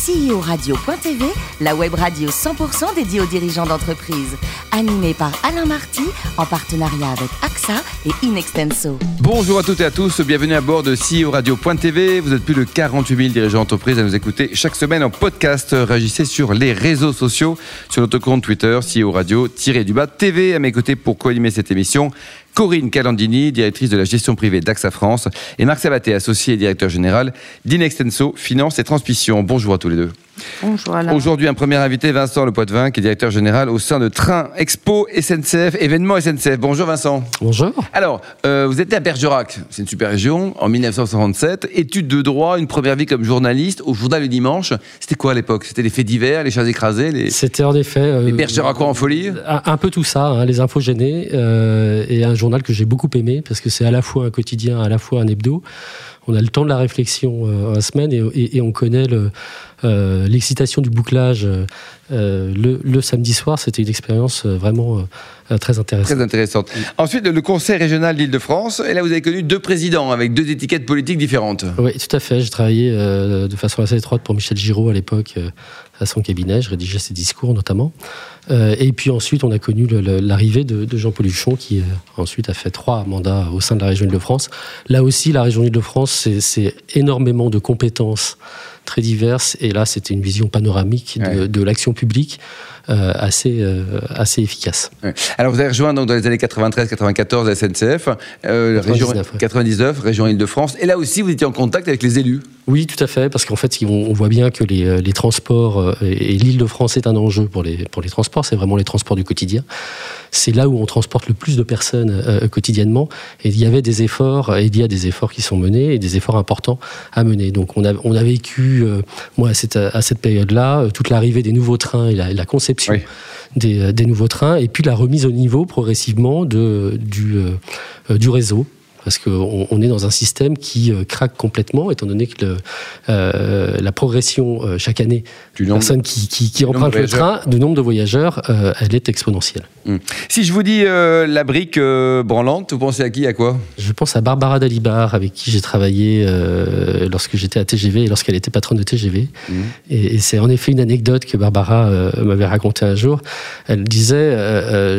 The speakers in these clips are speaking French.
CEO-radio.tv, la web radio 100% dédiée aux dirigeants d'entreprise. Animée par Alain Marty, en partenariat avec AXA et Inextenso. Bonjour à toutes et à tous, bienvenue à bord de CEO Radio.tv. Vous êtes plus de 48 000 dirigeants d'entreprise à nous écouter chaque semaine en podcast. Réagissez sur les réseaux sociaux, sur notre compte Twitter, CEO Radio-du-bas TV. À mes côtés pour co-animer cette émission, Corinne Calandini, directrice de la gestion privée d'AXA France, et Marc Sabaté, associé et directeur général d'Inextenso Finance et Transmission. Bonjour à tous les deux. Bonjour Alain. Aujourd'hui, un premier invité, Vincent Le Poitvin, qui est directeur général au sein de Train Expo SNCF, événement SNCF. Bonjour Vincent. Bonjour. Alors, euh, vous étiez à Bergerac, c'est une super région, en 1967. Études de droit, une première vie comme journaliste au journal le dimanche. C'était quoi à l'époque? C'était les faits divers, les chats écrasés les... C'était en effet. Euh, les Bergeracois en folie? un, un, peu tout ça, hein, les infos gênées, euh, et un journal que j'ai beaucoup aimé parce que c'est à la fois un quotidien, à la fois un hebdo. On a le temps de la réflexion euh, en semaine et, et, et on connaît le, euh, l'excitation du bouclage euh, le, le, samedi soir. C'était une expérience vraiment très intéressante. Très intéressante. Ensuite, le Conseil régional d'Île-de-France. Et là, vous avez connu deux présidents avec deux étiquettes politiques différentes. Oui, tout à fait. J'ai travaillé de façon assez étroite pour Michel Giraud à l'époque à son cabinet. Je rédigeais ses discours notamment. Euh, et puis ensuite, on a connu l'arrivée de, Jean-Paul Huchon qui ensuite a fait trois mandats au sein de la région Île-de-France. Là aussi, la région Île-de-France, c'est énormément de compétences très diverses. Et là, c'était une vision panoramique de, ouais. de l'action publique euh, assez, euh, assez efficace. Ouais. Alors, vous avez rejoint donc, dans les années 93-94 la SNCF, euh, 99, région, ouais. 99, région Île-de-France. Et là aussi, vous étiez en contact avec les élus oui, tout à fait, parce qu'en fait, on voit bien que les, les transports et l'Île-de-France est un enjeu pour les, pour les transports, c'est vraiment les transports du quotidien. C'est là où on transporte le plus de personnes euh, quotidiennement. Et il y avait des efforts, et il y a des efforts qui sont menés, et des efforts importants à mener. Donc on a, on a vécu, euh, moi, à cette, à cette période-là, euh, toute l'arrivée des nouveaux trains et la, la conception oui. des, des, nouveaux trains, et puis la remise au niveau progressivement de, du, euh, du réseau parce qu'on on est dans un système qui euh, craque complètement, étant donné que le, euh, la progression euh, chaque année du nombre, personnes qui, qui, qui empruntent le train, du nombre de voyageurs, euh, elle est exponentielle. Mmh. Si je vous dis la brique branlante, vous pensez à qui, à quoi? Je pense à Barbara Dalibar, avec qui j'ai travaillé lorsque j'étais à TGV et lorsqu'elle était patronne de TGV. Mmh. Et, et c'est en effet une anecdote que Barbara m'avait racontée un jour. Elle disait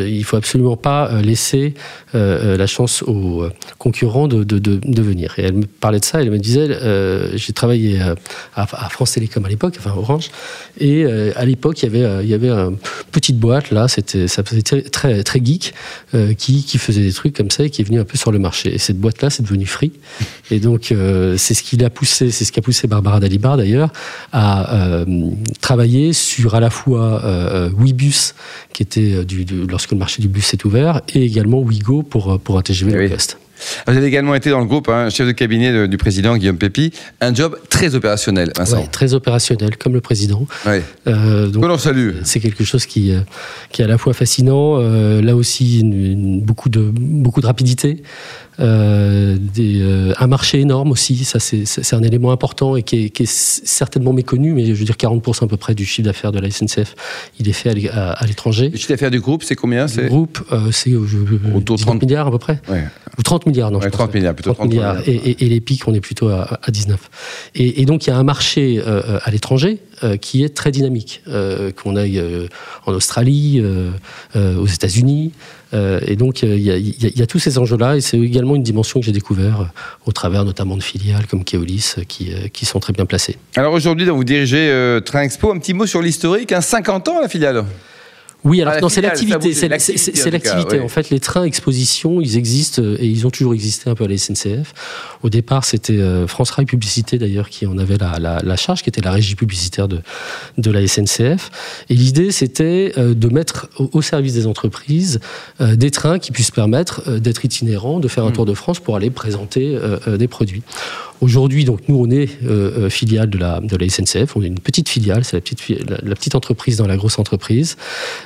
il faut absolument pas laisser la chance aux concurrents de, de, de, de, venir. Et elle me parlait de ça, elle me disait, euh, j'ai travaillé à, à, France Télécom à l'époque, enfin Orange, et euh, à l'époque, il y avait, il y avait une petite boîte, là, c'était, très, très, geek, euh, qui, qui faisait des trucs comme ça et qui est venu un peu sur le marché. Et cette boîte-là, c'est devenu Free. Et donc, euh, c'est ce qui l'a poussé, c'est ce qui a poussé Barbara Dalibar, d'ailleurs, à travailler sur à la fois Webus, qui était du, du, lorsque le marché du bus est ouvert, et également Wigo pour, pour un TGV oui. low cost. Vous avez également été dans le groupe, hein, chef de cabinet de, du président Guillaume Pépi, un job très opérationnel, Vincent. Ouais, très opérationnel, comme le président. Ouais. Euh, donc, l'on salue. C'est quelque chose qui, qui est à la fois fascinant, euh, là aussi une, une, beaucoup, de, beaucoup de rapidité, euh, des, euh, un marché énorme aussi, ça c'est un élément important et qui est, qui est, certainement méconnu, mais je veux dire 40% à peu près du chiffre d'affaires de la SNCF, il est fait à, à, l'étranger. Le chiffre d'affaires du groupe, c'est combien? Le groupe, euh, c'est autour de 30 milliards à peu près. Ouais. Ou 30 milliards, non ouais, je 30 milliards, plutôt 30, 30 milliards. milliards. Et, et, et, les pics, on est plutôt à, à 19. Et, et, donc il y a un marché euh, à l'étranger euh, qui est très dynamique, euh, qu'on aille en Australie, aux États-Unis. Euh, et donc, il y, a tous ces enjeux-là, et c'est également une dimension que j'ai découvert euh, au travers notamment de filiales comme Keolis, euh, qui, sont très bien placées. Alors aujourd'hui, vous dirigez euh, Train Expo. Un petit mot sur l'historique, hein, 50 ans la filiale? Oui, alors ah, non, c'est l'activité. C'est l'activité. En fait, les trains exposition, ils existent et ils ont toujours existé un peu à la SNCF. Au départ, c'était euh, France Rail Publicité d'ailleurs qui en avait la, la, la, charge, qui était la régie publicitaire de, de la SNCF. Et l'idée, c'était euh, de mettre au, au, service des entreprises euh, des trains qui puissent permettre euh, d'être itinérants, de faire un mmh. tour de France pour aller présenter euh, euh, des produits. Aujourd'hui, donc nous, on est euh, filiale de la, de la SNCF. On est une petite filiale, c'est la petite, la, la, petite entreprise dans la grosse entreprise.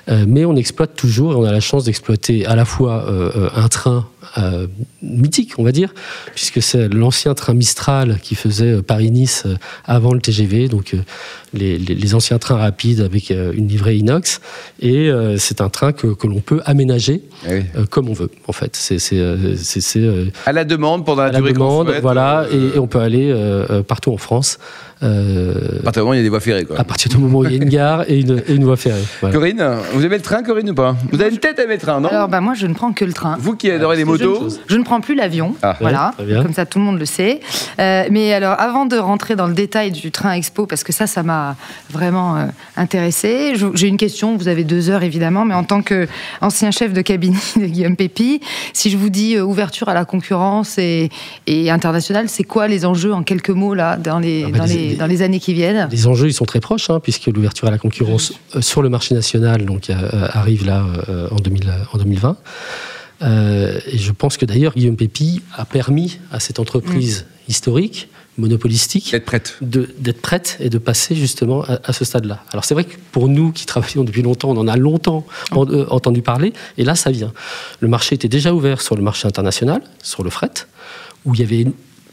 Euh, mais on exploite toujours, et on a la chance d'exploiter à la fois euh, un train mythique, on va dire, puisque c'est l'ancien train Mistral qui faisait Paris-Nice avant le TGV, donc les, anciens trains rapides avec une livrée inox. Et c'est un train que, l'on peut aménager eh comme on veut, en fait. C'est à la demande pendant la, la demande, voilà, et, on peut aller partout en France. Euh, à partir du moment où il y a des voies ferrées. À partir du moment où il y a une gare et une, voie ferrée. Corinne, vous aimez le train, Corinne, ou pas? Vous avez une tête à aimer le train, non? Alors, bah, moi, je ne prends que le train. Vous qui adorez les motos je, ne prends plus l'avion. Ah. Voilà, comme ça, tout le monde le sait. Euh, mais alors, avant de rentrer dans le détail du train expo, parce que ça, ça m'a vraiment euh, intéressé, j'ai une question. Vous avez deux heures, évidemment, mais en tant qu'ancien chef de cabinet de Guillaume Pépi, si je vous dis ouverture à la concurrence et, et internationale, c'est quoi les enjeux en quelques mots là dans les, ah bah, dans les dans les années qui viennent? Les enjeux, ils sont très proches, hein, puisque l'ouverture à la concurrence euh, sur le marché national donc, euh, arrive là euh, en, 2020. Et je pense que d'ailleurs, Guillaume Pépi a permis à cette entreprise mm. historique monopolistique d'être prête. d'être prête et de passer justement à, ce stade-là. Alors c'est vrai que pour nous qui travaillons depuis longtemps, on en a longtemps entendu parler, et là ça vient. Le marché était déjà ouvert sur le marché international, sur le fret, où il y avait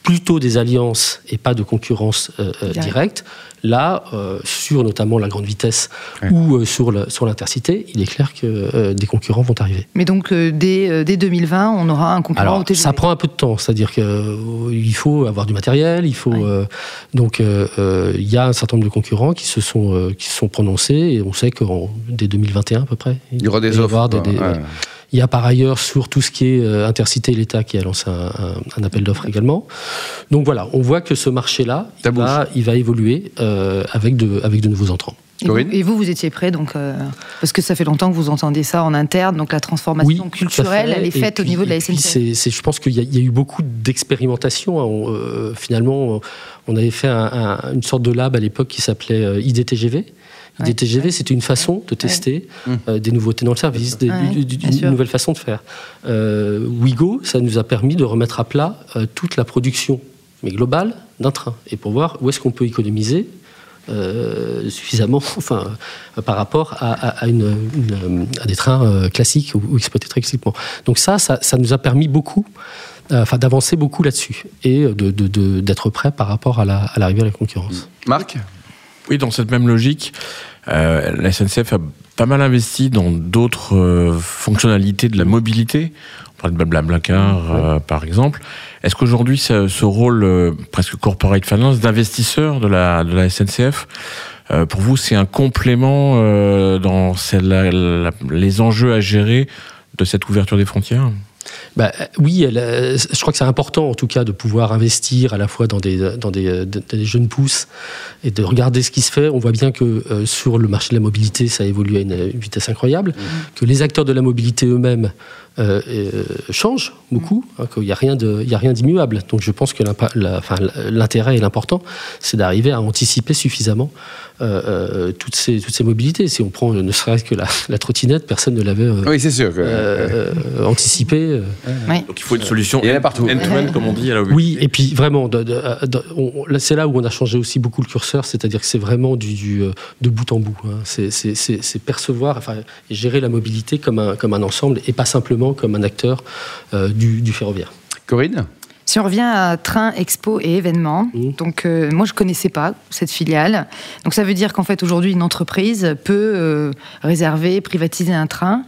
plutôt des alliances et pas de concurrence euh, euh, directe. Là, euh, sur notamment la grande vitesse ou sur l'intercité, il est clair que des concurrents vont arriver. Mais donc, dès, dès, 2020, on aura un concurrent au TGV Ça prend un peu de temps, c'est-à-dire qu'il faut avoir du matériel, il faut. donc, il y a un certain nombre de concurrents qui se sont, qui se sont prononcés et on sait que dès 2021 à peu près, il y aura des offres. Il y a par ailleurs sur tout ce qui est euh, intercité l'État qui a lancé un, appel d'offres également. Donc voilà, on voit que ce marché-là, il, va évoluer euh, avec, de, avec de nouveaux entrants. Et vous, vous, étiez prêt, donc, euh, parce que ça fait longtemps que vous entendez ça en interne, donc la transformation culturelle, elle est faite au niveau de la SNCF. je pense qu'il y, a eu beaucoup d'expérimentation. Hein. finalement, on avait fait une sorte de lab à l'époque qui s'appelait IDTGV, des TGV, c'est une façon de tester euh, des nouveautés dans le service, des, une nouvelle façon de faire. Euh, Wigo, ça nous a permis de remettre à plat euh, toute la production, mais globale, d'un train, et pour voir où est-ce qu'on peut économiser suffisamment enfin, par rapport à, une, à des trains classiques ou, exploités très classiquement. Donc ça, ça, nous a permis beaucoup, enfin, d'avancer beaucoup là-dessus et d'être de, prêt par rapport à l'arrivée à, la concurrence. Marc? Oui, dans cette même logique, euh, la SNCF a pas mal investi dans d'autres euh, fonctionnalités de la mobilité. On parle de Blablacar, euh, par exemple. Est-ce qu'aujourd'hui, ce, rôle euh, presque corporate finance d'investisseur de la, de la SNCF, pour vous, c'est un complément dans les enjeux à gérer de cette ouverture des frontières? Bah, oui, je crois que c'est important en tout cas de pouvoir investir à la fois dans des, dans des, jeunes pousses et de regarder ce qui se fait. On voit bien que euh, sur le marché de la mobilité, ça évolue à une, vitesse incroyable, mmh. que les acteurs de la mobilité eux-mêmes euh, euh, change beaucoup, hein, qu'il n'y a rien d'immuable. Donc je pense que l'intérêt et l'important, c'est d'arriver à anticiper suffisamment euh, toutes, ces, toutes ces mobilités. Si on prend ne serait-ce que la, trottinette, personne ne l'avait oui, sûr anticipé. Donc il faut une solution partout. end-to-end, comme on dit. À oui, et puis vraiment, c'est là où on a changé aussi beaucoup le curseur, c'est-à-dire que c'est vraiment du, de bout en bout. Hein. C'est percevoir, enfin, gérer la mobilité comme un, comme un ensemble et pas simplement comme un acteur euh, du, ferroviaire. Corinne? Si on revient à train, expo et événements, mmh. donc euh, moi je connaissais pas cette filiale. Donc ça veut dire qu'en fait aujourd'hui une entreprise peut euh, réserver, privatiser un train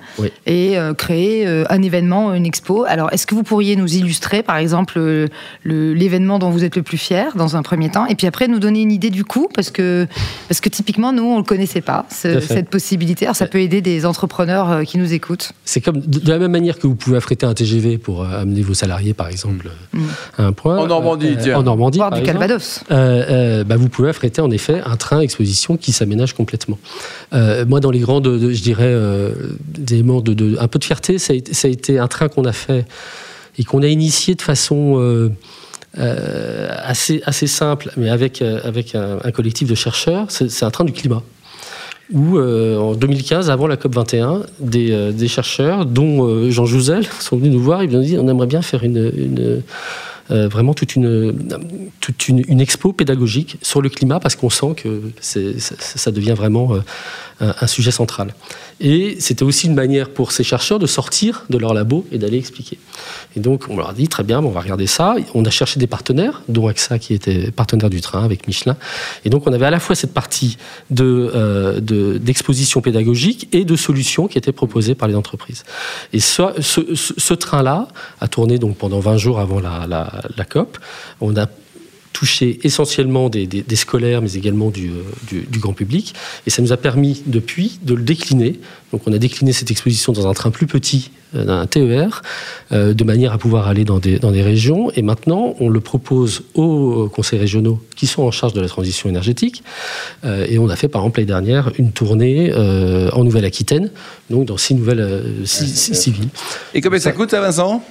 et euh, créer un événement, une expo. Alors est-ce que vous pourriez nous illustrer par exemple l'événement dont vous êtes le plus fier dans un premier temps et puis après nous donner une idée du coût? Parce que parce que typiquement nous on le connaissait pas cette possibilité. Alors ça peut aider des entrepreneurs qui nous écoutent. C'est comme de la même manière que vous pouvez affréter un TGV pour amener vos salariés par exemple. Mmh un point. En Normandie, euh, En Normandie, par du Calvados. Euh, euh, bah, vous pouvez affréter en effet un train exposition qui s'aménage complètement. moi, dans les grandes, je dirais, des éléments de, un peu de fierté, ça a, été un train qu'on a fait et qu'on a initié de façon assez, assez simple, mais avec, avec un, collectif de chercheurs. C'est un train du climat où en 2015, avant la COP 21, des, des chercheurs, dont Jean Jouzel, sont venus nous voir. Et nous ont dit on aimerait bien faire une, vraiment toute une toute une, expo pédagogique sur le climat parce qu'on sent que ça, devient vraiment un, sujet central. Et c'était aussi une manière pour ces chercheurs de sortir de leur labo et d'aller expliquer. Et donc on leur a dit très bien, on va regarder ça. On a cherché des partenaires, dont AXA qui était partenaire du train avec Michelin. Et donc on avait à la fois cette partie de, d'exposition pédagogique et de solutions qui étaient proposées par les entreprises. Et ce, train-là a tourné donc pendant 20 jours avant la, la COP. On a touché essentiellement des, scolaires, mais également euh, du, grand public. Et ça nous a permis, depuis, de le décliner. Donc on a décliné cette exposition dans un train plus petit, euh, un TER, euh, de manière à pouvoir aller dans des, dans des régions. Et maintenant, on le propose aux conseils régionaux qui sont en charge de la transition énergétique. et on a fait, par exemple, l'année dernière, une tournée en Nouvelle-Aquitaine, donc dans six nouvelles six, villes. Et combien ça coûte, ça, Vincent?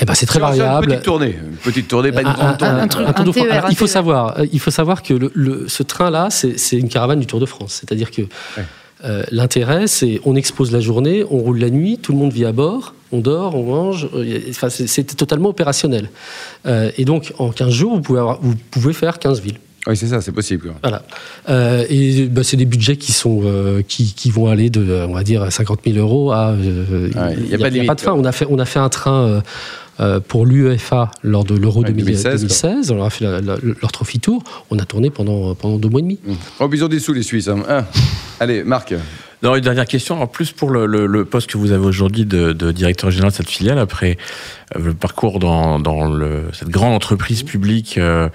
Eh ben, c'est très variable. Une petite tournée, une petite tournée, pas une grande tournée. il faut savoir, il faut savoir que le, ce train-là, c'est une caravane du Tour de France. C'est-à-dire que euh, l'intérêt, c'est on expose la journée, on roule la nuit, tout le monde vit à bord, on dort, on mange. Euh, enfin, c'est totalement opérationnel. Euh, et donc, en 15 jours, vous pouvez, vous pouvez faire 15 villes. Oui, c'est ça, c'est possible. Voilà. et bah, c'est des budgets qui sont qui, qui, vont aller de, on va dire, 50 000 euros à. Il n'y a, pas de, fin. On a fait on a fait un train euh, pour l'UEFA lors de l'Euro 2016. On leur a fait leur trophy tour. On a tourné pendant, pendant deux mois et demi. Mmh. Oh, ils ont des sous, les Suisses. Hein. Ah. Allez, Marc. Non, une dernière question. En plus, pour le, poste que vous avez aujourd'hui de, directeur général de cette filiale, après euh, le parcours dans, dans cette grande entreprise publique euh,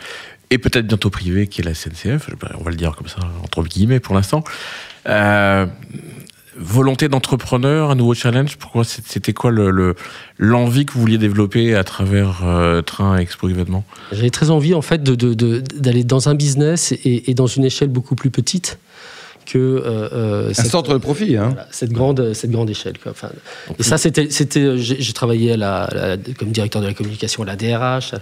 et peut-être bientôt privée qui est la SNCF, on va le dire comme ça, entre guillemets pour l'instant. Euh, volonté d'entrepreneur, un nouveau challenge Pourquoi c'était quoi le, l'envie que vous vouliez développer à travers euh, Train Expo événement J'avais très envie en fait d'aller dans un business et, dans une échelle beaucoup plus petite que euh, euh, un centre de profit, hein. cette grande cette grande échelle. Enfin, et ça, c'était c'était j'ai travaillé à la, comme directeur de la communication à la DRH.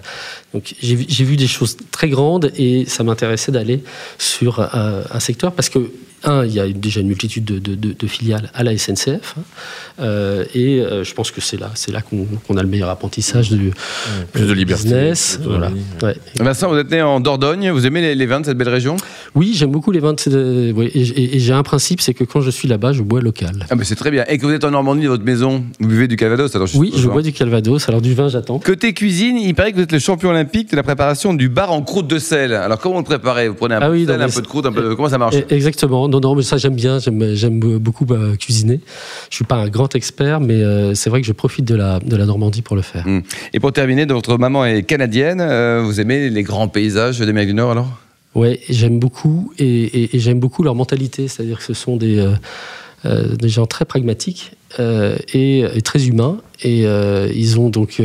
Donc j'ai vu des choses très grandes et ça m'intéressait d'aller sur un, un, secteur parce que un, il y a déjà une multitude de, filiales à la SNCF, hein. euh, et euh, je pense que c'est là, c'est là qu'on a le meilleur apprentissage du plus de liberté. Business, voilà. Vincent, vous êtes né en Dordogne, vous aimez les, vins de cette belle région? Oui, j'aime beaucoup les vins de cette, et, j'ai un principe, c'est que quand je suis là-bas, je bois local. Ah, mais c'est très bien. Et que vous êtes en Normandie, dans votre maison, vous buvez du Calvados alors Oui, je bois du Calvados. Alors du vin, j'attends. Côté cuisine, il paraît que vous êtes le champion olympique de la préparation du bar en croûte de sel. Alors comment vous le préparez? Vous prenez un, ah peu, de sel, un peu de croûte, un peu... comment ça marche? Exactement non, non, mais ça j'aime bien, j'aime beaucoup bah, cuisiner. Je suis pas un grand expert, mais euh, c'est vrai que je profite de la, de la Normandie pour le faire. Hum. Et pour terminer, votre maman est canadienne, euh, vous aimez les grands paysages d'Amérique du Nord alors? Oui, j'aime beaucoup, et, j'aime beaucoup leur mentalité, c'est-à-dire que ce sont des, euh, des gens très pragmatiques et, et, très humains, et ils ont donc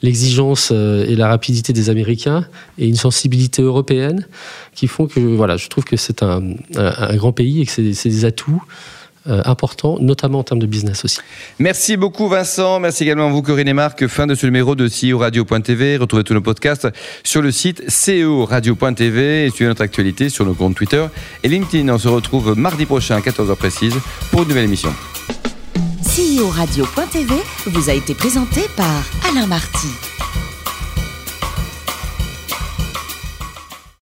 l'exigence et la rapidité des Américains et une sensibilité européenne qui font que voilà, je trouve que c'est un, grand pays et que c'est des atouts euh, importants, notamment en termes de business aussi. Merci beaucoup Vincent, merci également à vous Corinne et Marc. Fin de ce numéro de CEO Radio.tv. Retrouvez tous nos podcasts sur le site CEO Radio.tv et suivez notre actualité sur nos comptes Twitter et LinkedIn. On se retrouve mardi prochain à 14h précise pour une nouvelle émission. CEO Radio.tv vous a été présenté par Alain Marty.